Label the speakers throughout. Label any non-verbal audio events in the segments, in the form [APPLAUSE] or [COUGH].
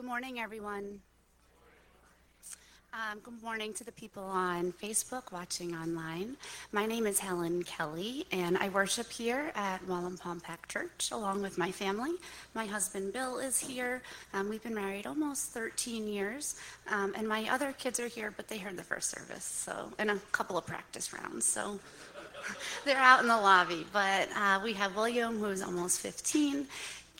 Speaker 1: Good morning, everyone. Um, good morning to the people on Facebook watching online. My name is Helen Kelly, and I worship here at Wallenpaupack Church along with my family. My husband Bill is here. Um, we've been married almost 13 years, um, and my other kids are here, but they heard the first service, so and a couple of practice rounds. So [LAUGHS] they're out in the lobby. But uh, we have William, who's almost 15.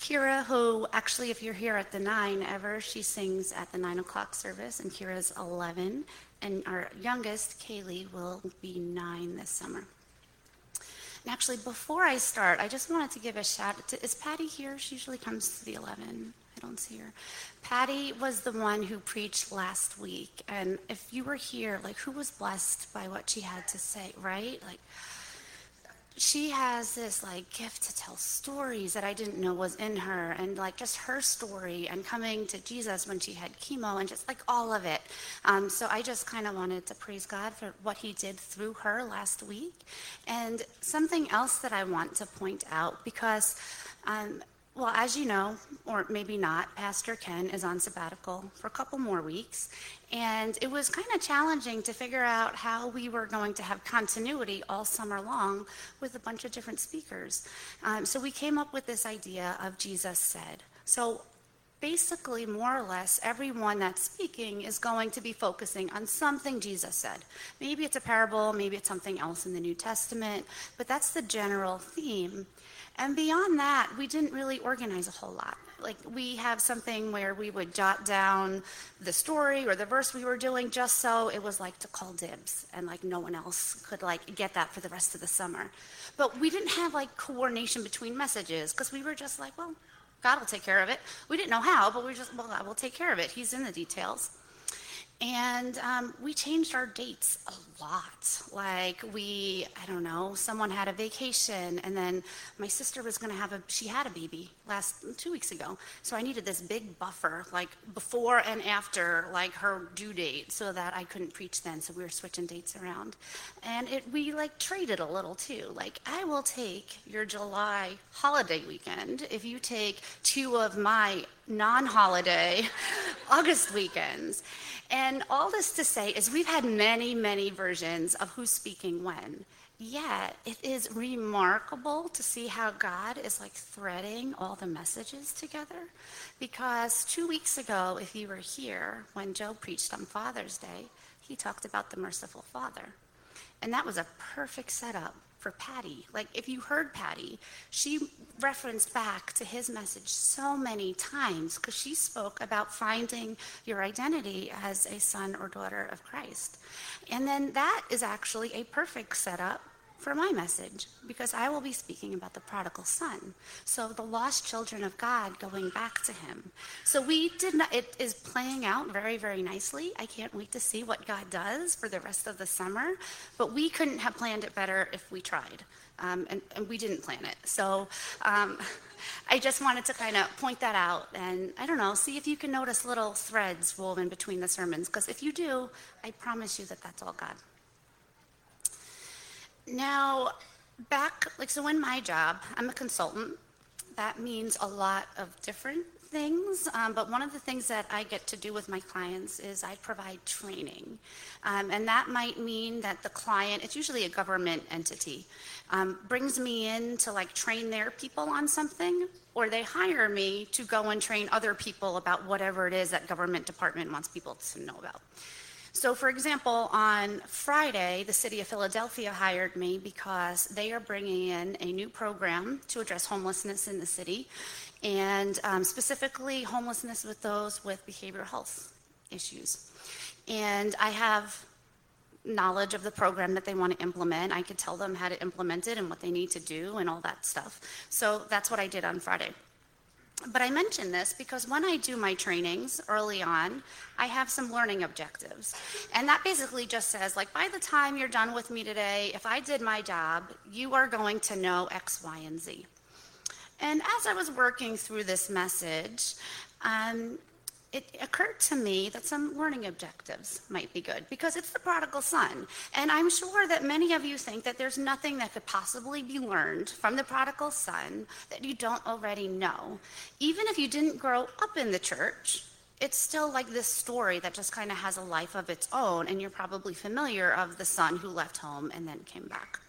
Speaker 1: Kira, who actually, if you're here at the nine ever, she sings at the nine o'clock service, and Kira's 11. And our youngest, Kaylee, will be nine this summer. And actually, before I start, I just wanted to give a shout out to, is Patty here? She usually comes to the 11. I don't see her. Patty was the one who preached last week. And if you were here, like, who was blessed by what she had to say, right? Like, she has this like gift to tell stories that I didn't know was in her, and like just her story and coming to Jesus when she had chemo, and just like all of it. Um, so I just kind of wanted to praise God for what He did through her last week. And something else that I want to point out because um, well, as you know, or maybe not, Pastor Ken is on sabbatical for a couple more weeks. And it was kind of challenging to figure out how we were going to have continuity all summer long with a bunch of different speakers. Um, so we came up with this idea of Jesus said. So basically, more or less, everyone that's speaking is going to be focusing on something Jesus said. Maybe it's a parable, maybe it's something else in the New Testament, but that's the general theme. And beyond that, we didn't really organize a whole lot. Like we have something where we would jot down the story or the verse we were doing just so it was like to call dibs and like no one else could like get that for the rest of the summer. But we didn't have like coordination between messages because we were just like, well, God will take care of it. We didn't know how, but we just, well, God will take care of it. He's in the details. And um, we changed our dates a lot. Like, we, I don't know, someone had a vacation, and then my sister was going to have a, she had a baby last, two weeks ago. So I needed this big buffer, like before and after, like her due date, so that I couldn't preach then. So we were switching dates around. And it, we like traded a little too. Like, I will take your July holiday weekend if you take two of my non holiday [LAUGHS] August weekends. And all this to say is we've had many, many versions of who's speaking when. Yet it is remarkable to see how God is like threading all the messages together. Because two weeks ago, if you were here when Joe preached on Father's Day, he talked about the merciful Father. And that was a perfect setup for Patty. Like, if you heard Patty, she referenced back to his message so many times because she spoke about finding your identity as a son or daughter of Christ. And then that is actually a perfect setup for my message because I will be speaking about the prodigal son. So the lost children of God going back to him. So we did not, it is playing out very, very nicely. I can't wait to see what God does for the rest of the summer, but we couldn't have planned it better if we tried. Um, and, and, we didn't plan it. So um, I just wanted to kind of point that out and I don't know, see if you can notice little threads woven between the sermons, because if you do, I promise you that that's all God. Now, back, like, so in my job, I'm a consultant. That means a lot of different things, um, but one of the things that I get to do with my clients is I provide training. Um, and that might mean that the client, it's usually a government entity, um, brings me in to like train their people on something, or they hire me to go and train other people about whatever it is that government department wants people to know about. So, for example, on Friday, the city of Philadelphia hired me because they are bringing in a new program to address homelessness in the city, and um, specifically homelessness with those with behavioral health issues. And I have knowledge of the program that they want to implement. I could tell them how to implement it and what they need to do and all that stuff. So that's what I did on Friday. But I mention this because when I do my trainings early on, I have some learning objectives. And that basically just says, like, by the time you're done with me today, if I did my job, you are going to know X, Y, and Z. And as I was working through this message, um, it occurred to me that some learning objectives might be good because it's the prodigal son. And I'm sure that many of you think that there's nothing that could possibly be learned from the prodigal son that you don't already know. Even if you didn't grow up in the church, it's still like this story that just kind of has a life of its own, and you're probably familiar of the son who left home and then came back.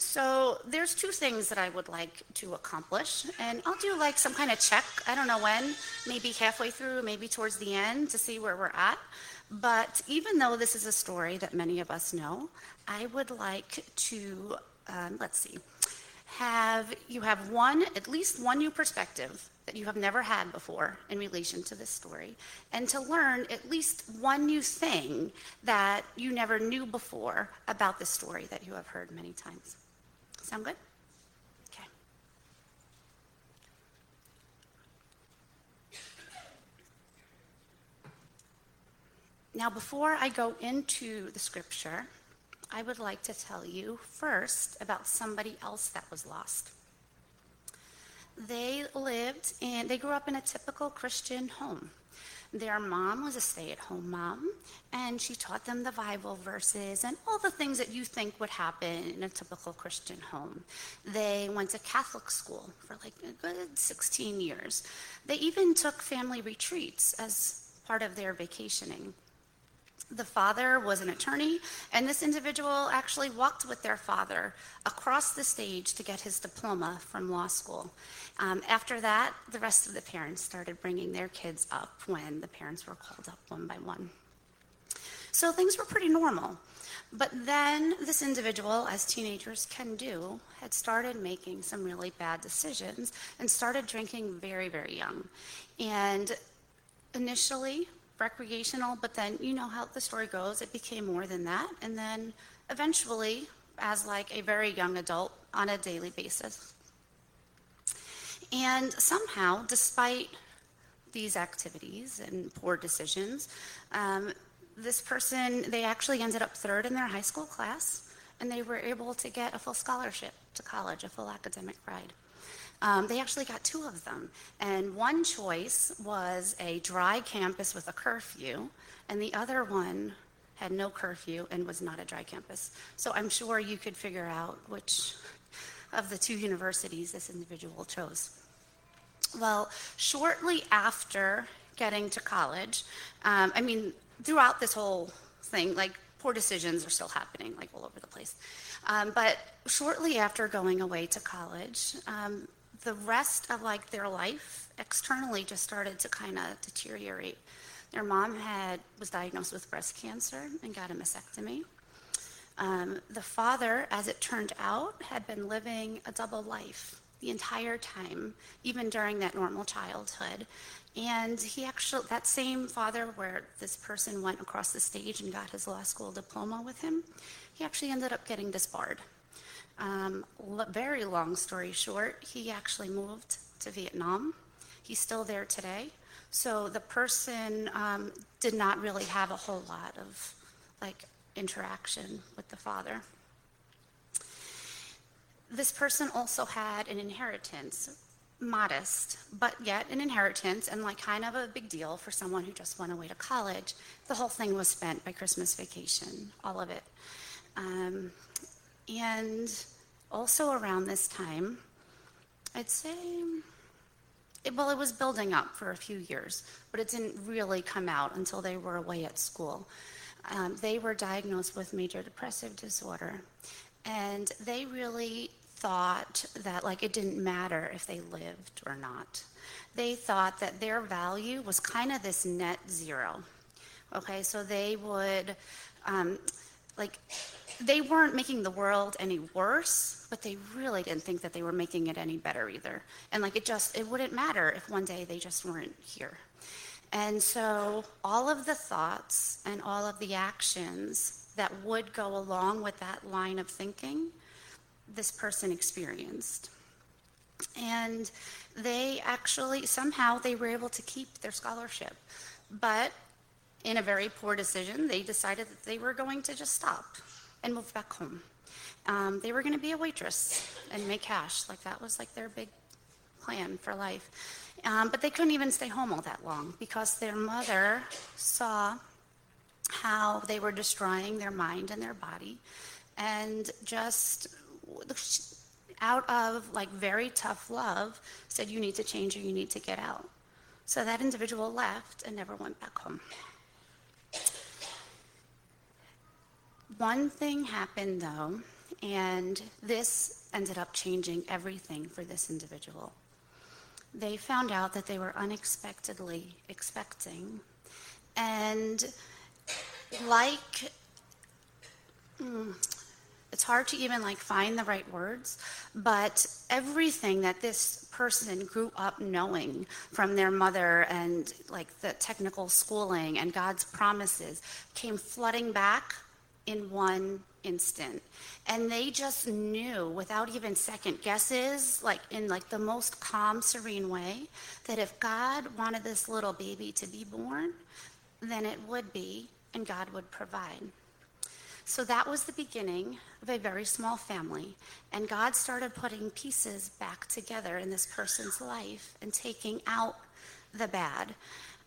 Speaker 1: So there's two things that I would like to accomplish, and I'll do like some kind of check. I don't know when, maybe halfway through, maybe towards the end to see where we're at. But even though this is a story that many of us know, I would like to, um, let's see, have you have one, at least one new perspective that you have never had before in relation to this story, and to learn at least one new thing that you never knew before about this story that you have heard many times. Sound good? Okay. Now, before I go into the scripture, I would like to tell you first about somebody else that was lost. They lived and they grew up in a typical Christian home. Their mom was a stay at home mom, and she taught them the Bible verses and all the things that you think would happen in a typical Christian home. They went to Catholic school for like a good 16 years. They even took family retreats as part of their vacationing. The father was an attorney, and this individual actually walked with their father across the stage to get his diploma from law school. Um, after that, the rest of the parents started bringing their kids up when the parents were called up one by one. So things were pretty normal. But then this individual, as teenagers can do, had started making some really bad decisions and started drinking very, very young. And initially, recreational, but then you know how the story goes. It became more than that. And then eventually, as like a very young adult on a daily basis. And somehow, despite these activities and poor decisions, um, this person, they actually ended up third in their high school class, and they were able to get a full scholarship to college, a full academic ride. Um, they actually got two of them. And one choice was a dry campus with a curfew, and the other one had no curfew and was not a dry campus. So I'm sure you could figure out which of the two universities this individual chose. Well, shortly after getting to college, um, I mean, throughout this whole thing, like poor decisions are still happening, like all over the place. Um, but shortly after going away to college, um, the rest of like their life externally just started to kind of deteriorate. Their mom had was diagnosed with breast cancer and got a mastectomy. Um, the father, as it turned out, had been living a double life the entire time, even during that normal childhood. And he actually, that same father where this person went across the stage and got his law school diploma with him, he actually ended up getting disbarred. Um, very long story short, he actually moved to Vietnam. He's still there today. So the person um, did not really have a whole lot of like interaction with the father. This person also had an inheritance, modest, but yet an inheritance, and like kind of a big deal for someone who just went away to college. The whole thing was spent by Christmas vacation, all of it. Um, and also around this time, I'd say, it, well, it was building up for a few years, but it didn't really come out until they were away at school. Um, they were diagnosed with major depressive disorder, and they really thought that like it didn't matter if they lived or not. They thought that their value was kind of this net zero. Okay, so they would um, like they weren't making the world any worse, but they really didn't think that they were making it any better either. And like it just, it wouldn't matter if one day they just weren't here. And so all of the thoughts and all of the actions that would go along with that line of thinking, this person experienced. And they actually, somehow, they were able to keep their scholarship. But in a very poor decision, they decided that they were going to just stop and moved back home. Um, they were going to be a waitress and make cash. Like that was like their big plan for life. Um, but they couldn't even stay home all that long because their mother saw how they were destroying their mind and their body and just out of like very tough love said you need to change or you need to get out So that individual left and never went back home. One thing happened though, and this ended up changing everything for this individual. They found out that they were unexpectedly expecting. And like, mm, it's hard to even like find the right words, but everything that this person grew up knowing from their mother and like the technical schooling and God's promises came flooding back in one instant. And they just knew without even second guesses like in like the most calm serene way that if god wanted this little baby to be born then it would be and god would provide. So that was the beginning of a very small family. And god started putting pieces back together in this person's life and taking out the bad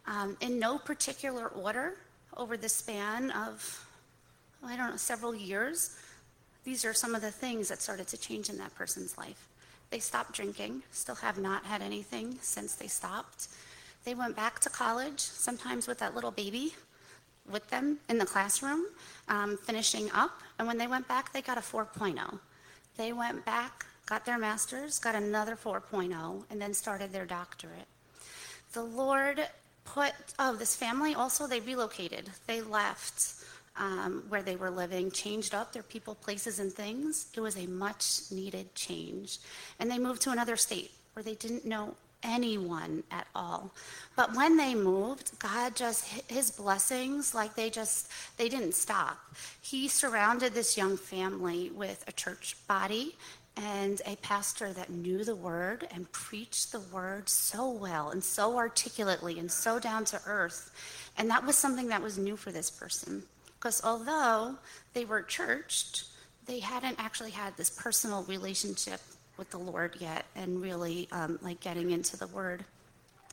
Speaker 1: um, in no particular order over the span of I don't know, several years, these are some of the things that started to change in that person's life. They stopped drinking, still have not had anything since they stopped. They went back to college, sometimes with that little baby with them in the classroom, um, finishing up. And when they went back, they got a 4.0. They went back, got their master's, got another 4.0, and then started their doctorate. The Lord put, oh, this family also, they relocated. They left um, where they were living, changed up their people, places, and things. It was a much needed change. And they moved to another state where they didn't know anyone at all. But when they moved, God just, his blessings, like they just, they didn't stop. He surrounded this young family with a church body and a pastor that knew the word and preached the word so well and so articulately and so down to earth. And that was something that was new for this person. Because although they were churched, they hadn't actually had this personal relationship with the Lord yet and really um, like getting into the Word.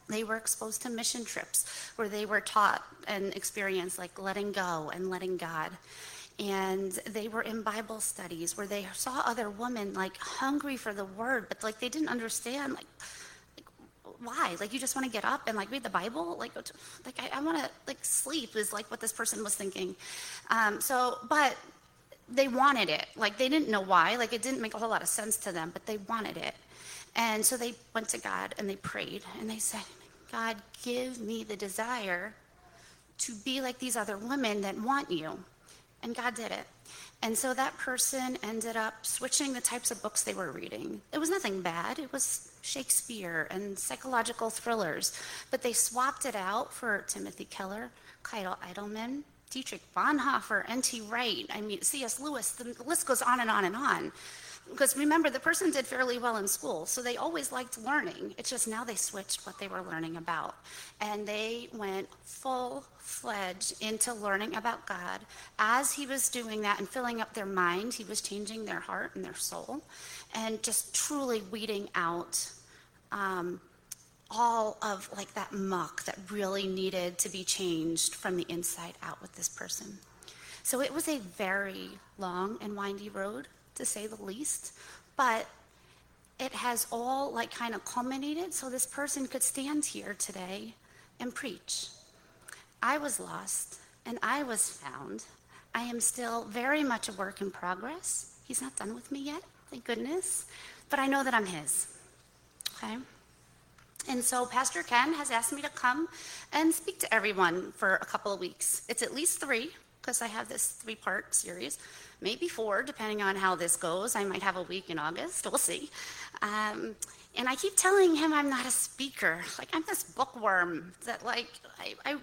Speaker 1: They were exposed to mission trips where they were taught and experienced like letting go and letting God. And they were in Bible studies where they saw other women like hungry for the Word, but like they didn't understand like why? Like you just want to get up and like read the Bible? Like, like I, I want to like sleep is like what this person was thinking. Um, so, but they wanted it. Like they didn't know why. Like it didn't make a whole lot of sense to them, but they wanted it. And so they went to God and they prayed and they said, God, give me the desire to be like these other women that want you. And God did it. And so that person ended up switching the types of books they were reading. It was nothing bad, it was Shakespeare and psychological thrillers, but they swapped it out for Timothy Keller, Kyle Idleman, Dietrich Bonhoeffer, N.T. Wright, I mean, C.S. Lewis, the list goes on and on and on. Because remember, the person did fairly well in school, so they always liked learning. It's just now they switched what they were learning about. And they went full fledged into learning about God. As he was doing that and filling up their mind, he was changing their heart and their soul and just truly weeding out um, all of like that muck that really needed to be changed from the inside out with this person. So it was a very long and windy road to say the least. But it has all like kind of culminated so this person could stand here today and preach. I was lost and I was found. I am still very much a work in progress. He's not done with me yet, thank goodness. But I know that I'm his. Okay? And so Pastor Ken has asked me to come and speak to everyone for a couple of weeks. It's at least three, because I have this three part series maybe four, depending on how this goes. I might have a week in August. We'll see. Um, and I keep telling him I'm not a speaker. Like I'm this bookworm that like I, I,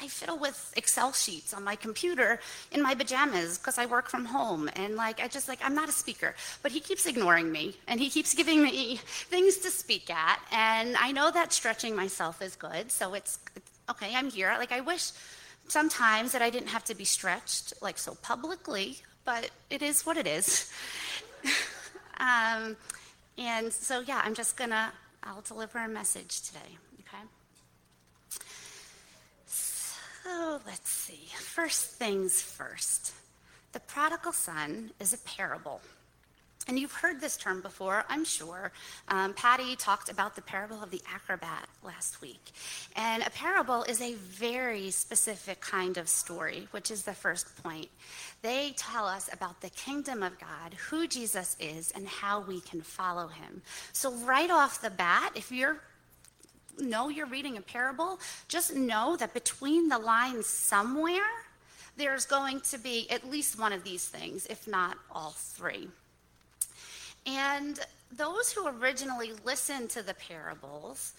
Speaker 1: I fiddle with Excel sheets on my computer in my pajamas because I work from home. And like I just like I'm not a speaker. But he keeps ignoring me and he keeps giving me things to speak at. And I know that stretching myself is good. So it's, okay, I'm here. Like I wish sometimes that I didn't have to be stretched like so publicly but it is what it is. [LAUGHS] um, and so, yeah, I'm just gonna, I'll deliver a message today, okay? So let's see. First things first. The prodigal son is a parable. And you've heard this term before, I'm sure. Um, Patty talked about the parable of the acrobat last week. And a parable is a very specific kind of story, which is the first point. They tell us about the kingdom of God, who Jesus is, and how we can follow him. So, right off the bat, if you're know you're reading a parable, just know that between the lines somewhere, there's going to be at least one of these things, if not all three. And those who originally listened to the parables,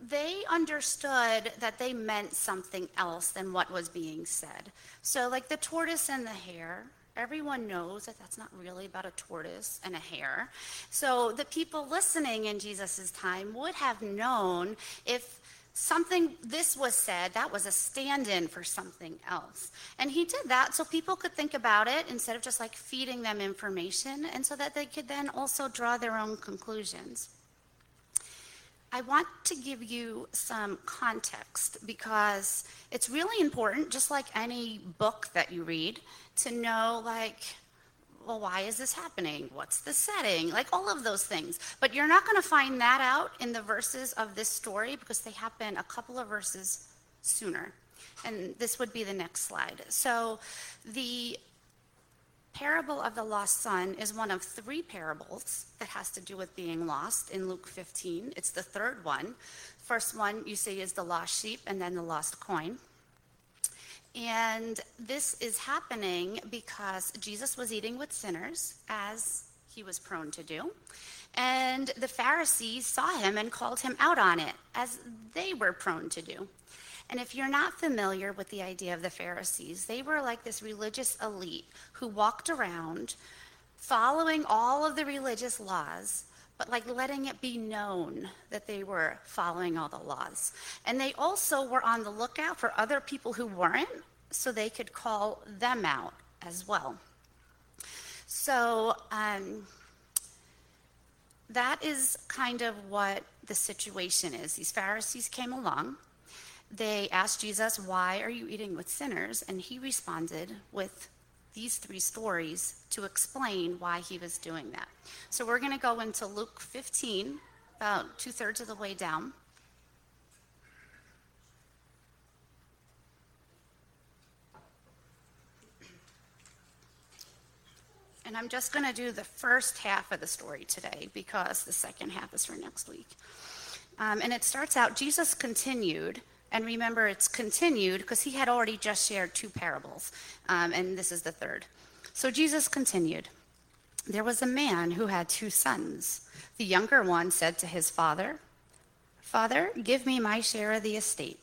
Speaker 1: they understood that they meant something else than what was being said. So, like the tortoise and the hare, everyone knows that that's not really about a tortoise and a hare. So, the people listening in Jesus' time would have known if something this was said that was a stand-in for something else and he did that so people could think about it instead of just like feeding them information and so that they could then also draw their own conclusions i want to give you some context because it's really important just like any book that you read to know like well, why is this happening? What's the setting? Like all of those things. But you're not going to find that out in the verses of this story because they happen a couple of verses sooner. And this would be the next slide. So the parable of the lost son is one of three parables that has to do with being lost in Luke 15. It's the third one. First one you see is the lost sheep and then the lost coin. And this is happening because Jesus was eating with sinners, as he was prone to do. And the Pharisees saw him and called him out on it, as they were prone to do. And if you're not familiar with the idea of the Pharisees, they were like this religious elite who walked around following all of the religious laws, but like letting it be known that they were following all the laws. And they also were on the lookout for other people who weren't so they could call them out as well. So um, that is kind of what the situation is. These Pharisees came along. They asked Jesus, Why are you eating with sinners? And he responded with these three stories to explain why he was doing that. So we're going to go into Luke 15, about two thirds of the way down. And I'm just going to do the first half of the story today because the second half is for next week. Um, and it starts out Jesus continued and remember, it's continued because he had already just shared two parables, um, and this is the third. So Jesus continued There was a man who had two sons. The younger one said to his father, Father, give me my share of the estate.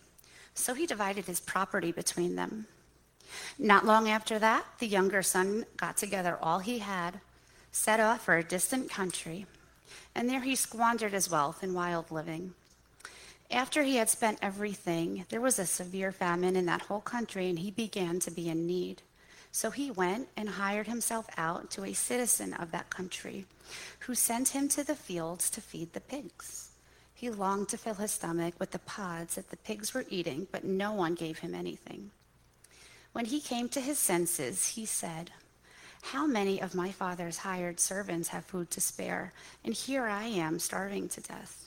Speaker 1: So he divided his property between them. Not long after that, the younger son got together all he had, set off for a distant country, and there he squandered his wealth in wild living. After he had spent everything, there was a severe famine in that whole country, and he began to be in need. So he went and hired himself out to a citizen of that country, who sent him to the fields to feed the pigs. He longed to fill his stomach with the pods that the pigs were eating, but no one gave him anything. When he came to his senses, he said, How many of my father's hired servants have food to spare, and here I am starving to death?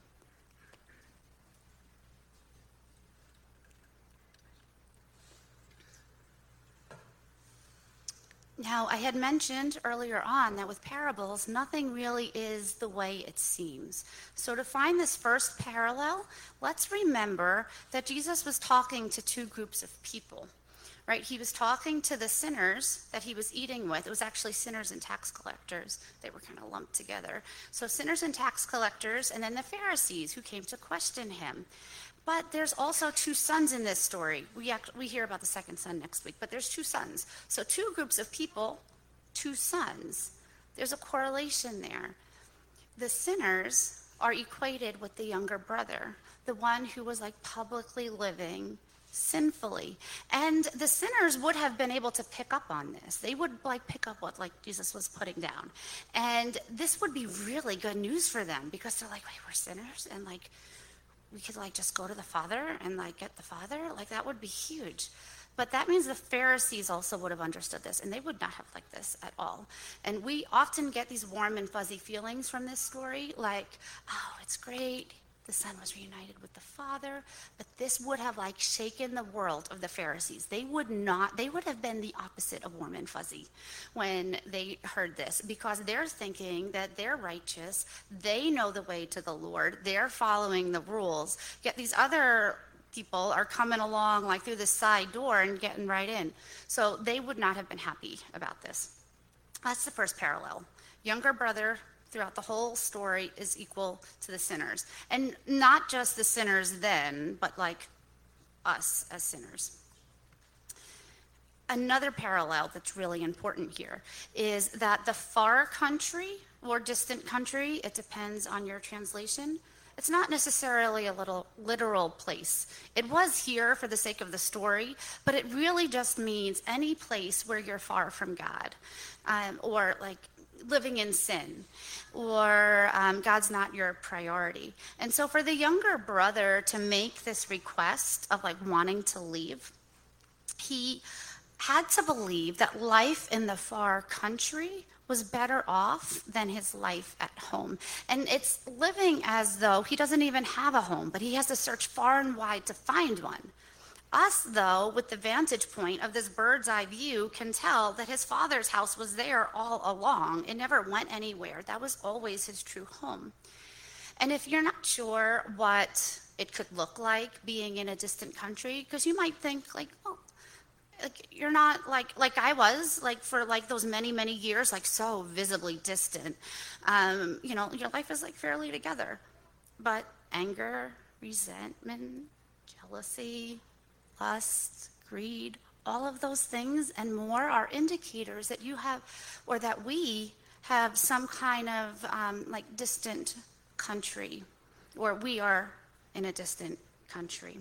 Speaker 1: Now, I had mentioned earlier on that with parables, nothing really is the way it seems. So, to find this first parallel, let's remember that Jesus was talking to two groups of people, right? He was talking to the sinners that he was eating with. It was actually sinners and tax collectors. They were kind of lumped together. So, sinners and tax collectors, and then the Pharisees who came to question him. But there's also two sons in this story. We, act, we hear about the second son next week, but there's two sons. So, two groups of people, two sons. There's a correlation there. The sinners are equated with the younger brother, the one who was like publicly living sinfully. And the sinners would have been able to pick up on this. They would like pick up what like Jesus was putting down. And this would be really good news for them because they're like, wait, we're sinners and like we could like just go to the Father and like get the Father. Like that would be huge. But that means the Pharisees also would have understood this, and they would not have liked this at all. And we often get these warm and fuzzy feelings from this story, like, oh, it's great the son was reunited with the father but this would have like shaken the world of the pharisees. They would not they would have been the opposite of warm and fuzzy when they heard this because they're thinking that they're righteous they know the way to the lord they're following the rules yet these other people are coming along like through the side door and getting right in. So they would not have been happy about this. That's the first parallel. Younger brother throughout the whole story is equal to the sinners. And not just the sinners then, but like us as sinners. Another parallel that's really important here is that the far country or distant country, it depends on your translation, it's not necessarily a little literal place. It was here for the sake of the story, but it really just means any place where you're far from God, um, or like living in sin or um, God's not your priority. And so for the younger brother to make this request of like wanting to leave, he had to believe that life in the far country was better off than his life at home. And it's living as though he doesn't even have a home, but he has to search far and wide to find one. Us, though, with the vantage point of this bird's eye view, can tell that his father's house was there all along. It never went anywhere. That was always his true home. And if you're not sure what it could look like being in a distant country, because you might think, like, oh, like you're not like like I was like for like those many many years like so visibly distant. Um, you know, your life is like fairly together, but anger, resentment, jealousy, lust, greed, all of those things and more are indicators that you have, or that we have some kind of um, like distant country, or we are in a distant country.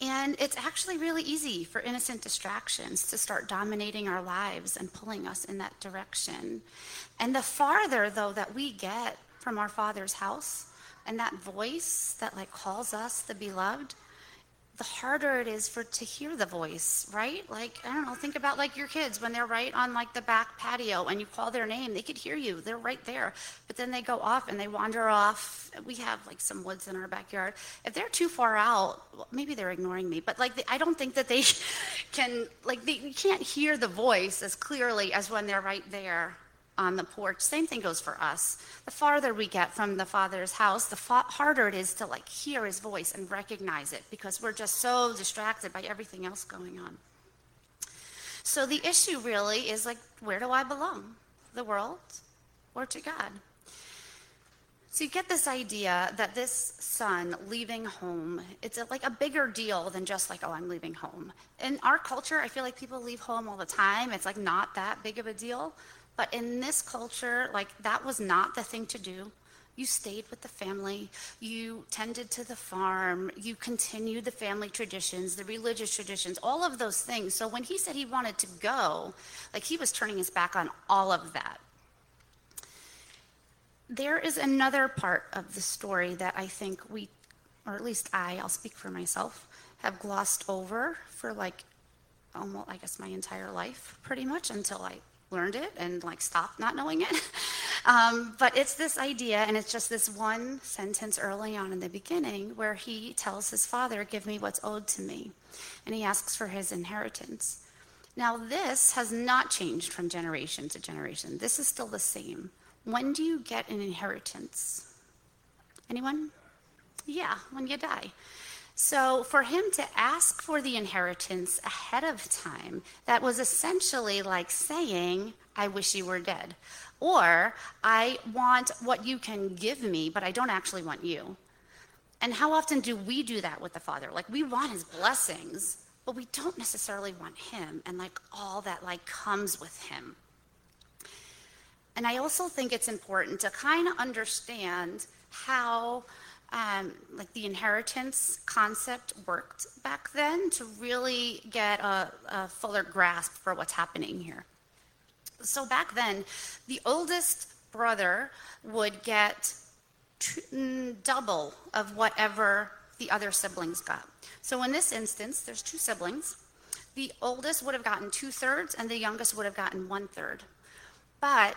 Speaker 1: And it's actually really easy for innocent distractions to start dominating our lives and pulling us in that direction. And the farther, though, that we get from our Father's house and that voice that like calls us the beloved, the harder it is for to hear the voice, right? Like, I don't know, think about like your kids when they're right on like the back patio and you call their name, they could hear you. They're right there. But then they go off and they wander off. We have like some woods in our backyard. If they're too far out, well, maybe they're ignoring me, but like I don't think that they [LAUGHS] can like they you can't hear the voice as clearly as when they're right there on the porch. Same thing goes for us. The farther we get from the Father's house, the fa- harder it is to like hear His voice and recognize it because we're just so distracted by everything else going on. So the issue really is like, where do I belong? The world or to God? So you get this idea that this son leaving home, it's a, like a bigger deal than just like, oh, I'm leaving home. In our culture, I feel like people leave home all the time. It's like not that big of a deal. But in this culture, like that was not the thing to do. You stayed with the family, you tended to the farm, you continued the family traditions, the religious traditions, all of those things. So when he said he wanted to go, like he was turning his back on all of that. There is another part of the story that I think we, or at least I, I'll speak for myself, have glossed over for like almost, I guess, my entire life, pretty much until I learned it and like stopped not knowing it. [LAUGHS] um, but it's this idea, and it's just this one sentence early on in the beginning where he tells his father, Give me what's owed to me. And he asks for his inheritance. Now, this has not changed from generation to generation. This is still the same. When do you get an inheritance? Anyone? Yeah, when you die. So, for him to ask for the inheritance ahead of time, that was essentially like saying, I wish you were dead. Or, I want what you can give me, but I don't actually want you. And how often do we do that with the Father? Like, we want his blessings, but we don't necessarily want him and like all that like comes with him. And I also think it's important to kind of understand how um, like the inheritance concept worked back then to really get a, a fuller grasp for what's happening here. So back then, the oldest brother would get two, double of whatever the other siblings got. So in this instance, there's two siblings. The oldest would have gotten two thirds, and the youngest would have gotten one third. But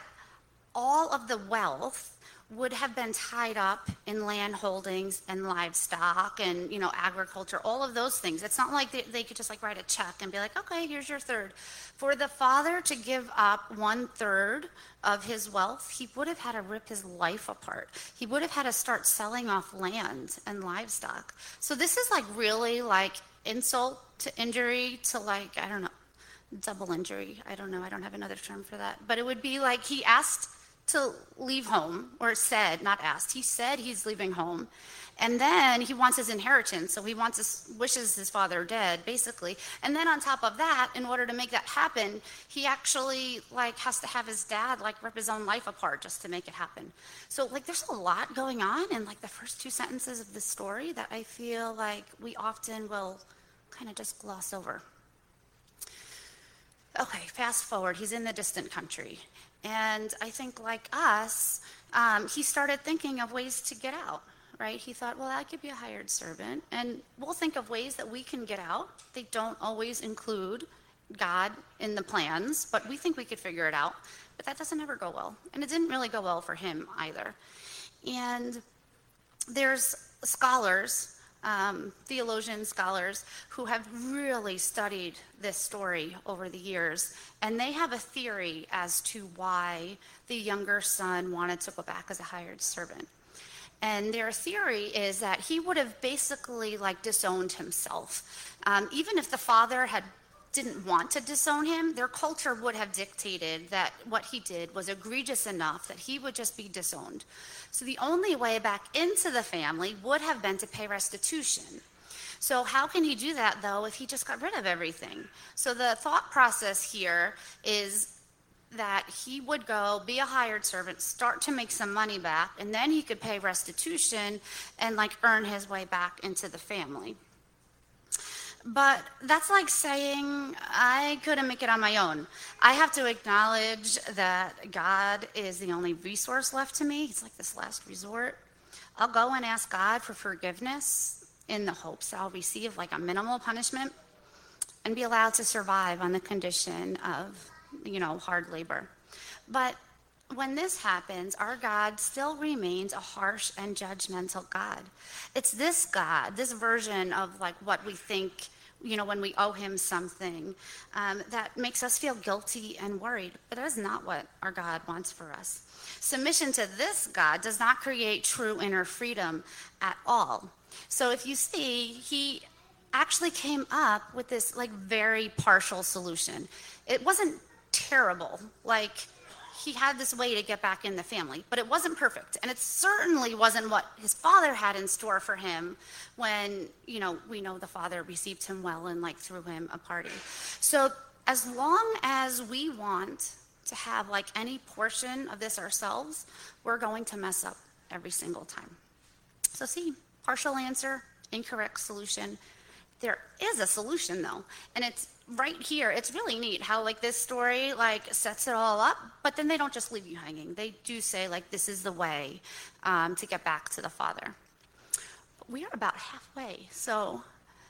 Speaker 1: all of the wealth would have been tied up in land holdings and livestock and you know agriculture all of those things. It's not like they, they, could just like write a check and be like okay here's your third. For the father to give up one third of his wealth he would have had to rip his life apart. He would have had to start selling off land and livestock. So this is like really like insult to injury to like i don't know double injury. I don't know. I don't have another term for that. But it would be like he asked to leave home, or said, not asked, he said he's leaving home. And then he wants his inheritance, so he wants his, wishes his father dead, basically. And then on top of that, in order to make that happen, he actually like has to have his dad like rip his own life apart just to make it happen. So like there's a lot going on in like the first two sentences of the story that I feel like we often will kind of just gloss over. Okay, fast forward. He's in the distant country. And I think, like us, um, he started thinking of ways to get out, right? He thought, well, I could be a hired servant. And we'll think of ways that we can get out. They don't always include God in the plans, but we think we could figure it out. But that doesn't ever go well. And it didn't really go well for him either. And there's scholars um, theologians, scholars who have really studied this story over the years, and they have a theory as to why the younger son wanted to go back as a hired servant. And their theory is that he would have basically like disowned himself. Um, even if the father had didn't want to disown him, their culture would have dictated that what he did was egregious enough that he would just be disowned. So the only way back into the family would have been to pay restitution. So, how can he do that though if he just got rid of everything? So, the thought process here is that he would go be a hired servant, start to make some money back, and then he could pay restitution and like earn his way back into the family. But that's like saying I couldn't make it on my own. I have to acknowledge that God is the only resource left to me. He's like this last resort. I'll go and ask God for forgiveness in the hopes I'll receive like a minimal punishment and be allowed to survive on the condition of, you know, hard labor. But when this happens, our God still remains a harsh and judgmental God. It's this God, this version of like what we think you know, when we owe him something um, that makes us feel guilty and worried. But that is not what our God wants for us. Submission to this God does not create true inner freedom at all. So if you see, he actually came up with this like very partial solution. It wasn't terrible. Like, he had this way to get back in the family, but it wasn't perfect. And it certainly wasn't what his father had in store for him when, you know, we know the father received him well and like threw him a party. So as long as we want to have like any portion of this ourselves, we're going to mess up every single time. So see, partial answer, incorrect solution. There is a solution though, and it's right here. It's really neat how like this story like sets it all up but then they don't just leave you hanging. They do say like this is the way um, to get back to the father. But we are about halfway. So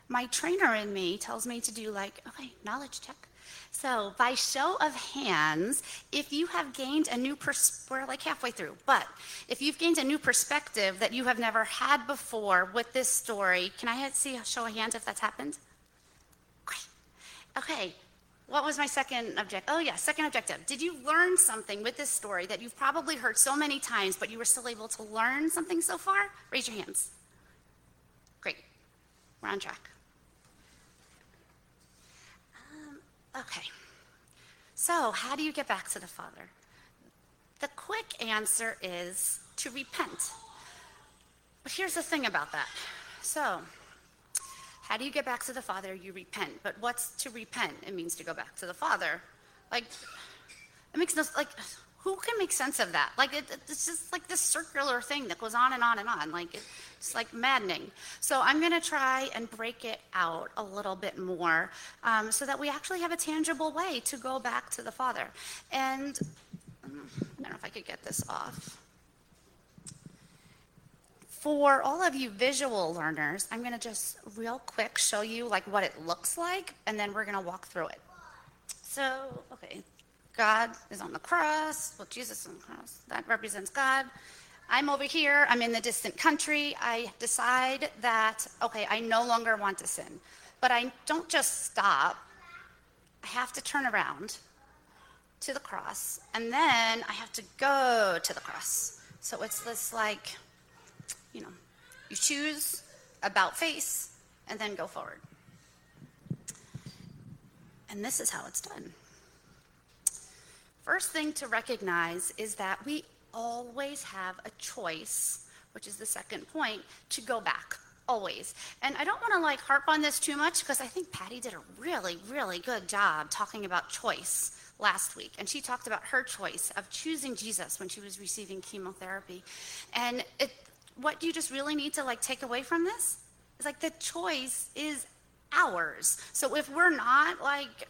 Speaker 1: my trainer in me tells me to do like okay knowledge check so by show of hands if you have gained a new pers- we're like halfway through but if you've gained a new perspective that you have never had before with this story can i see a show of hands if that's happened Great. Okay, what was my second objective? Oh, yeah, second objective. Did you learn something with this story that you've probably heard so many times, but you were still able to learn something so far? Raise your hands. Great. We're on track. Um, okay. So, how do you get back to the Father? The quick answer is to repent. But here's the thing about that. So, how do you get back to the Father? You repent. But what's to repent? It means to go back to the Father. Like, it makes no, like, who can make sense of that? Like, it, it's just like this circular thing that goes on and on and on. Like, it's like maddening. So, I'm going to try and break it out a little bit more um, so that we actually have a tangible way to go back to the Father. And I don't know if I could get this off. For all of you visual learners, I'm going to just real quick show you like what it looks like, and then we're going to walk through it. So, okay, God is on the cross. Well, Jesus is on the cross. That represents God. I'm over here. I'm in the distant country. I decide that, okay, I no longer want to sin. But I don't just stop. I have to turn around to the cross, and then I have to go to the cross. So it's this like you know, you choose about face and then go forward. And this is how it's done. First thing to recognize is that we always have a choice, which is the second point, to go back. Always. And I don't want to like harp on this too much because I think Patty did a really, really good job talking about choice last week. And she talked about her choice of choosing Jesus when she was receiving chemotherapy. And it, what you just really need to like take away from this is like the choice is ours. So if we're not like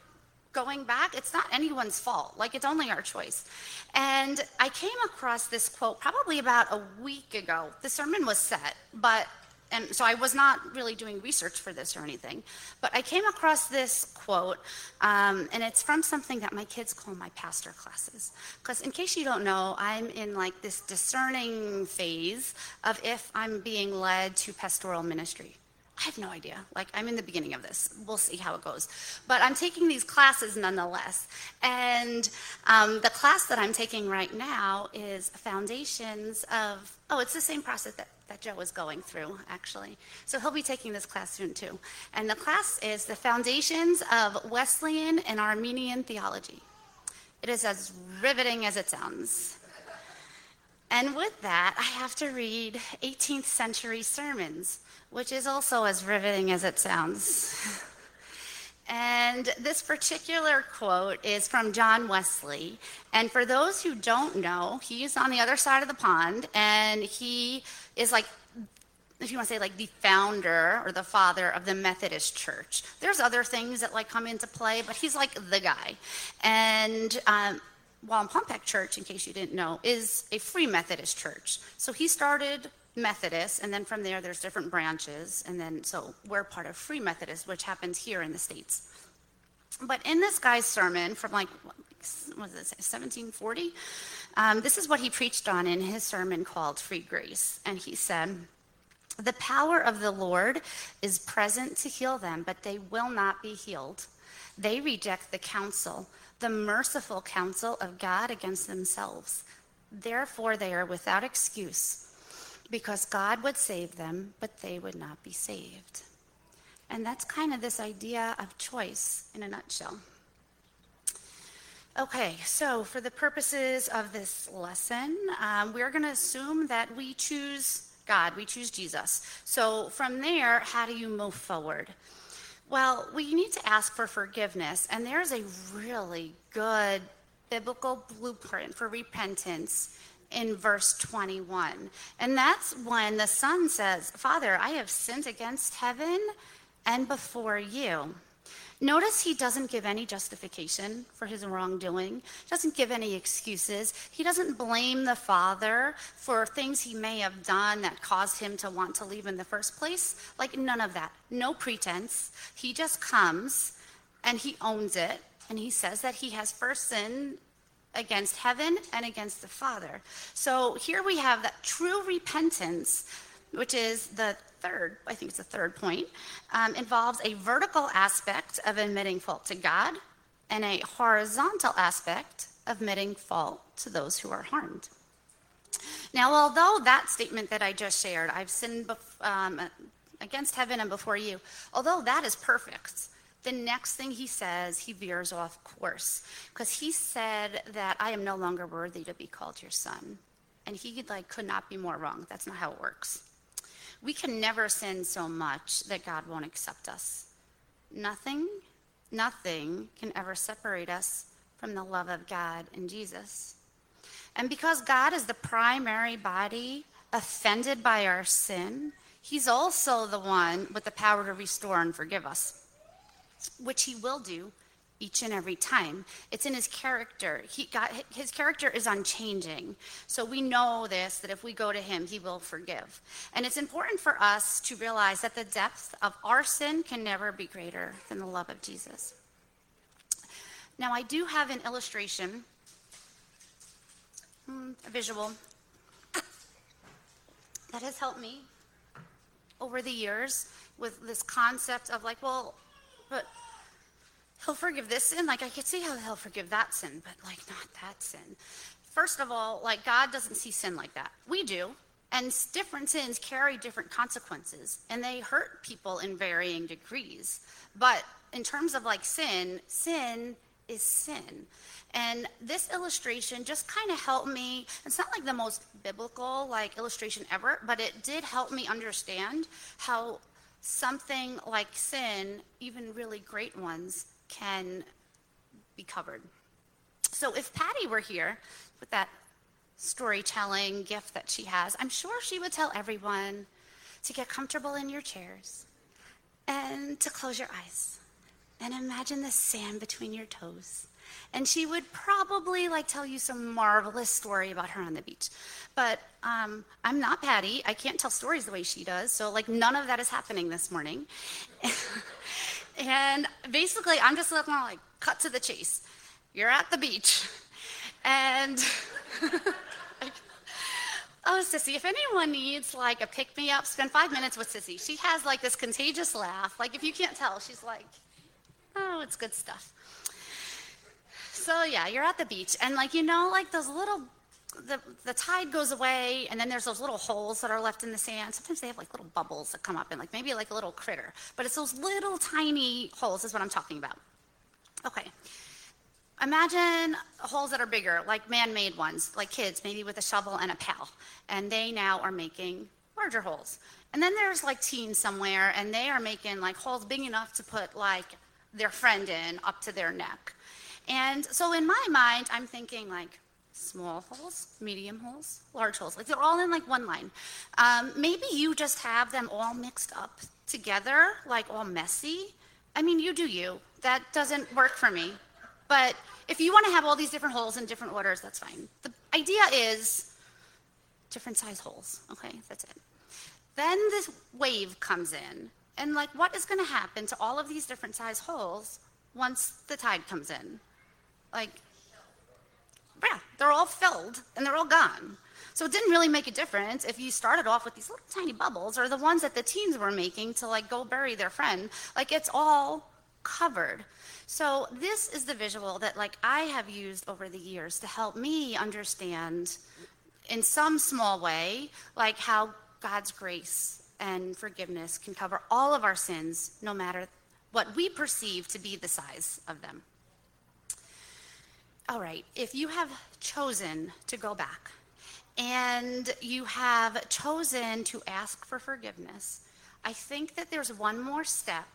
Speaker 1: going back, it's not anyone's fault. Like it's only our choice. And I came across this quote probably about a week ago. The sermon was set, but and so I was not really doing research for this or anything, but I came across this quote, um, and it's from something that my kids call my pastor classes. Because in case you don't know, I'm in like this discerning phase of if I'm being led to pastoral ministry. I have no idea. Like, I'm in the beginning of this. We'll see how it goes. But I'm taking these classes nonetheless. And um, the class that I'm taking right now is Foundations of, oh, it's the same process that that Joe is going through, actually. So he'll be taking this class soon, too. And the class is The Foundations of Wesleyan and Arminian Theology. It is as riveting as it sounds. And with that, I have to read 18th century sermons, which is also as riveting as it sounds. And this particular quote is from John Wesley. And for those who don't know, he's on the other side of the pond, and he is like if you want to say like the founder or the father of the Methodist Church. There's other things that like come into play, but he's like the guy. And um, Wallenpaupack Church, in case you didn't know, is a free Methodist church. So he started Methodist, and then from there, there's different branches, and then so we're part of Free Methodist, which happens here in the states. But in this guy's sermon from like what does it say, 1740? Um, this is what he preached on in his sermon called Free Grace. And he said, The power of the Lord is present to heal them, but they will not be healed. They reject the counsel, the merciful counsel of God against themselves. Therefore, they are without excuse, because God would save them, but they would not be saved. And that's kind of this idea of choice in a nutshell. Okay, so for the purposes of this lesson, um, we're going to assume that we choose God, we choose Jesus. So from there, how do you move forward? Well, we need to ask for forgiveness, and there's a really good biblical blueprint for repentance in verse 21. And that's when the son says, Father, I have sinned against heaven and before you. Notice he doesn't give any justification for his wrongdoing, doesn't give any excuses. He doesn't blame the father for things he may have done that caused him to want to leave in the first place. Like, none of that. No pretense. He just comes and he owns it and he says that he has first sinned against heaven and against the Father. So here we have that true repentance, which is the third, I think it's the third point, um, involves a vertical aspect of admitting fault to God, and a horizontal aspect of admitting fault to those who are harmed. Now, although that statement that I just shared, I've sinned bef- um, against heaven and before you, although that is perfect, the next thing he says, he veers off course because he said that I am no longer worthy to be called your son. And he like could not be more wrong. That's not how it works. We can never sin so much that God won't accept us. Nothing, nothing can ever separate us from the love of God and Jesus. And because God is the primary body offended by our sin, He's also the one with the power to restore and forgive us, which He will do each and every time. It's in his character. He got his character is unchanging. So we know this that if we go to him, he will forgive. And it's important for us to realize that the depth of our sin can never be greater than the love of Jesus. Now I do have an illustration Hmm, a visual that has helped me over the years with this concept of like, well, but he'll forgive this sin. Like I could see how he'll forgive that sin, but like not that sin. First of all, like God doesn't see sin like that. We do. And different sins carry different consequences and they hurt people in varying degrees. But in terms of like sin, sin is sin. And this illustration just kind of helped me. It's not like the most biblical like illustration ever, but it did help me understand how something like sin, even really great ones, can be covered. So if Patty were here with that storytelling gift that she has, I'm sure she would tell everyone to get comfortable in your chairs and to close your eyes and imagine the sand between your toes and she would probably like tell you some marvelous story about her on the beach but um, i'm not patty i can't tell stories the way she does so like none of that is happening this morning [LAUGHS] and basically i'm just looking like cut to the chase you're at the beach and [LAUGHS] Oh, Sissy, if anyone needs like a pick me up, spend five minutes with Sissy. She has like this contagious laugh. Like, if you can't tell, she's like, oh, it's good stuff. So yeah, you're at the beach, and like you know, like those little, the the tide goes away, and then there's those little holes that are left in the sand. Sometimes they have like little bubbles that come up, and like maybe like a little critter, but it's those little tiny holes is what I'm talking about. Okay. Imagine holes that are bigger, like man-made ones, like kids, maybe with a shovel and a pail, and they now are making larger holes. And then there's like teens somewhere, and they are making like holes big enough to put like their friend in up to their neck. And so in my mind, I'm thinking like small holes, medium holes, large holes. Like they're all in like one line. Um, maybe you just have them all mixed up together, like all messy. I mean, you do you. That doesn't work for me. But if you want to have all these different holes in different orders, that's fine. The idea is different size holes. Okay, that's it. Then this wave comes in. And like, what is going to happen to all of these different size holes once the tide comes in? Like, yeah, they're all filled and they're all gone. So it didn't really make a difference if you started off with these little tiny bubbles or the ones that the teens were making to like go bury their friend. Like it's all covered. So this is the visual that like I have used over the years to help me understand in some small way like how God's grace and forgiveness can cover all of our sins no matter what we perceive to be the size of them. All right, if you have chosen to go back and you have chosen to ask for forgiveness, I think that there's one more step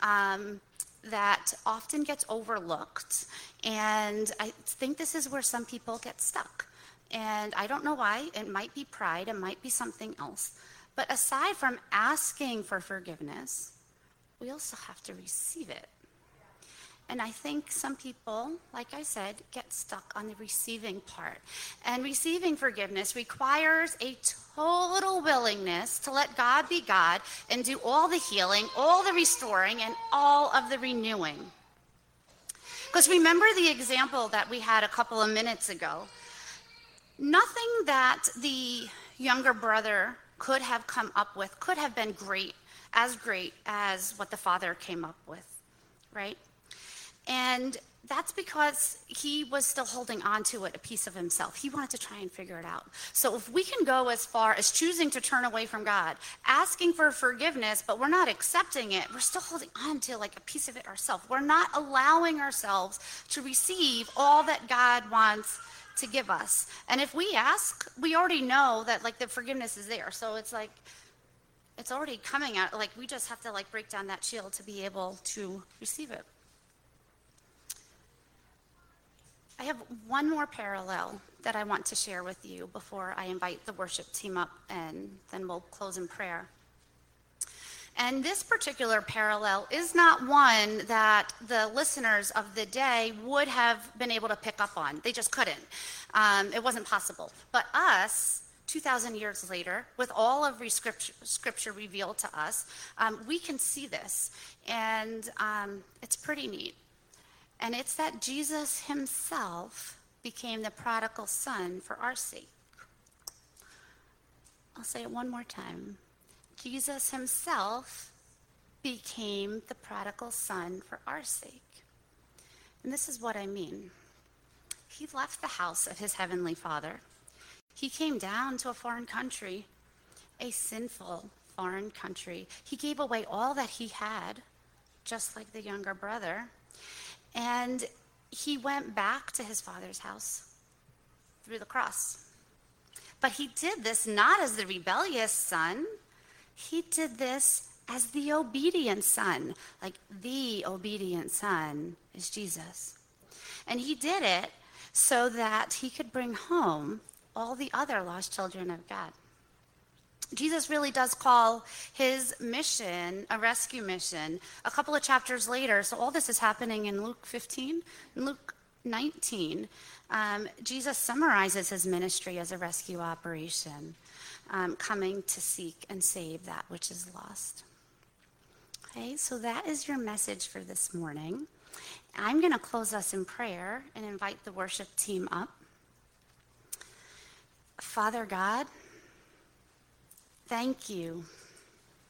Speaker 1: um, that often gets overlooked. And I think this is where some people get stuck. And I don't know why. It might be pride, it might be something else. But aside from asking for forgiveness, we also have to receive it. And I think some people, like I said, get stuck on the receiving part. And receiving forgiveness requires a total willingness to let God be God and do all the healing, all the restoring, and all of the renewing. Because remember the example that we had a couple of minutes ago. Nothing that the younger brother could have come up with could have been great, as great as what the father came up with, right? And that's because he was still holding on to it, a piece of himself. He wanted to try and figure it out. So if we can go as far as choosing to turn away from God, asking for forgiveness, but we're not accepting it, we're still holding on to like a piece of it ourselves. We're not allowing ourselves to receive all that God wants to give us. And if we ask, we already know that like the forgiveness is there. So it's like it's already coming out like we just have to like break down that shield to be able to receive it. I have one more parallel that I want to share with you before I invite the worship team up and then we'll close in prayer. And this particular parallel is not one that the listeners of the day would have been able to pick up on. They just couldn't. Um, it wasn't possible. But us, 2,000 years later, with all of scripture, revealed to us, um, we can see this. And um, it's pretty neat. And it's that Jesus himself became the prodigal son for our sake. I'll say it one more time. Jesus himself became the prodigal son for our sake. And this is what I mean. He left the house of his heavenly father. He came down to a foreign country, a sinful foreign country. He gave away all that he had, just like the younger brother. And he went back to his father's house through the cross. But he did this not as the rebellious son, he did this as the obedient son. Like the obedient son is Jesus. And he did it so that he could bring home all the other lost children of God. Jesus really does call his mission a rescue mission. A couple of chapters later, so all this is happening in Luke 15, in Luke 19. Um, Jesus summarizes his ministry as a rescue operation, um, coming to seek and save that which is lost. Okay, so that is your message for this morning. I'm going to close us in prayer and invite the worship team up. Father God, Thank you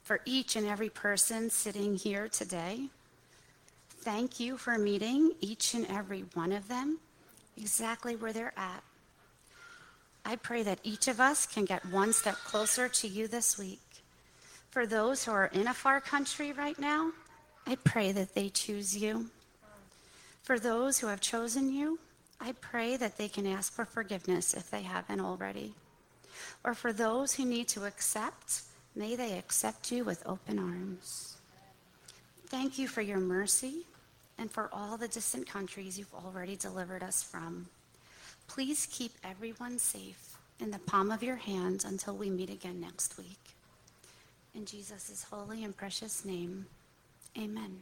Speaker 1: for each and every person sitting here today. Thank you for meeting each and every one of them exactly where they're at. I pray that each of us can get one step closer to you this week. For those who are in a far country right now, I pray that they choose you. For those who have chosen you, I pray that they can ask for forgiveness if they haven't already or for those who need to accept, may they accept you with open arms. Thank you for your mercy and for all the distant countries you've already delivered us from. Please keep everyone safe in the palm of your hand until we meet again next week. In Jesus' holy and precious name, amen.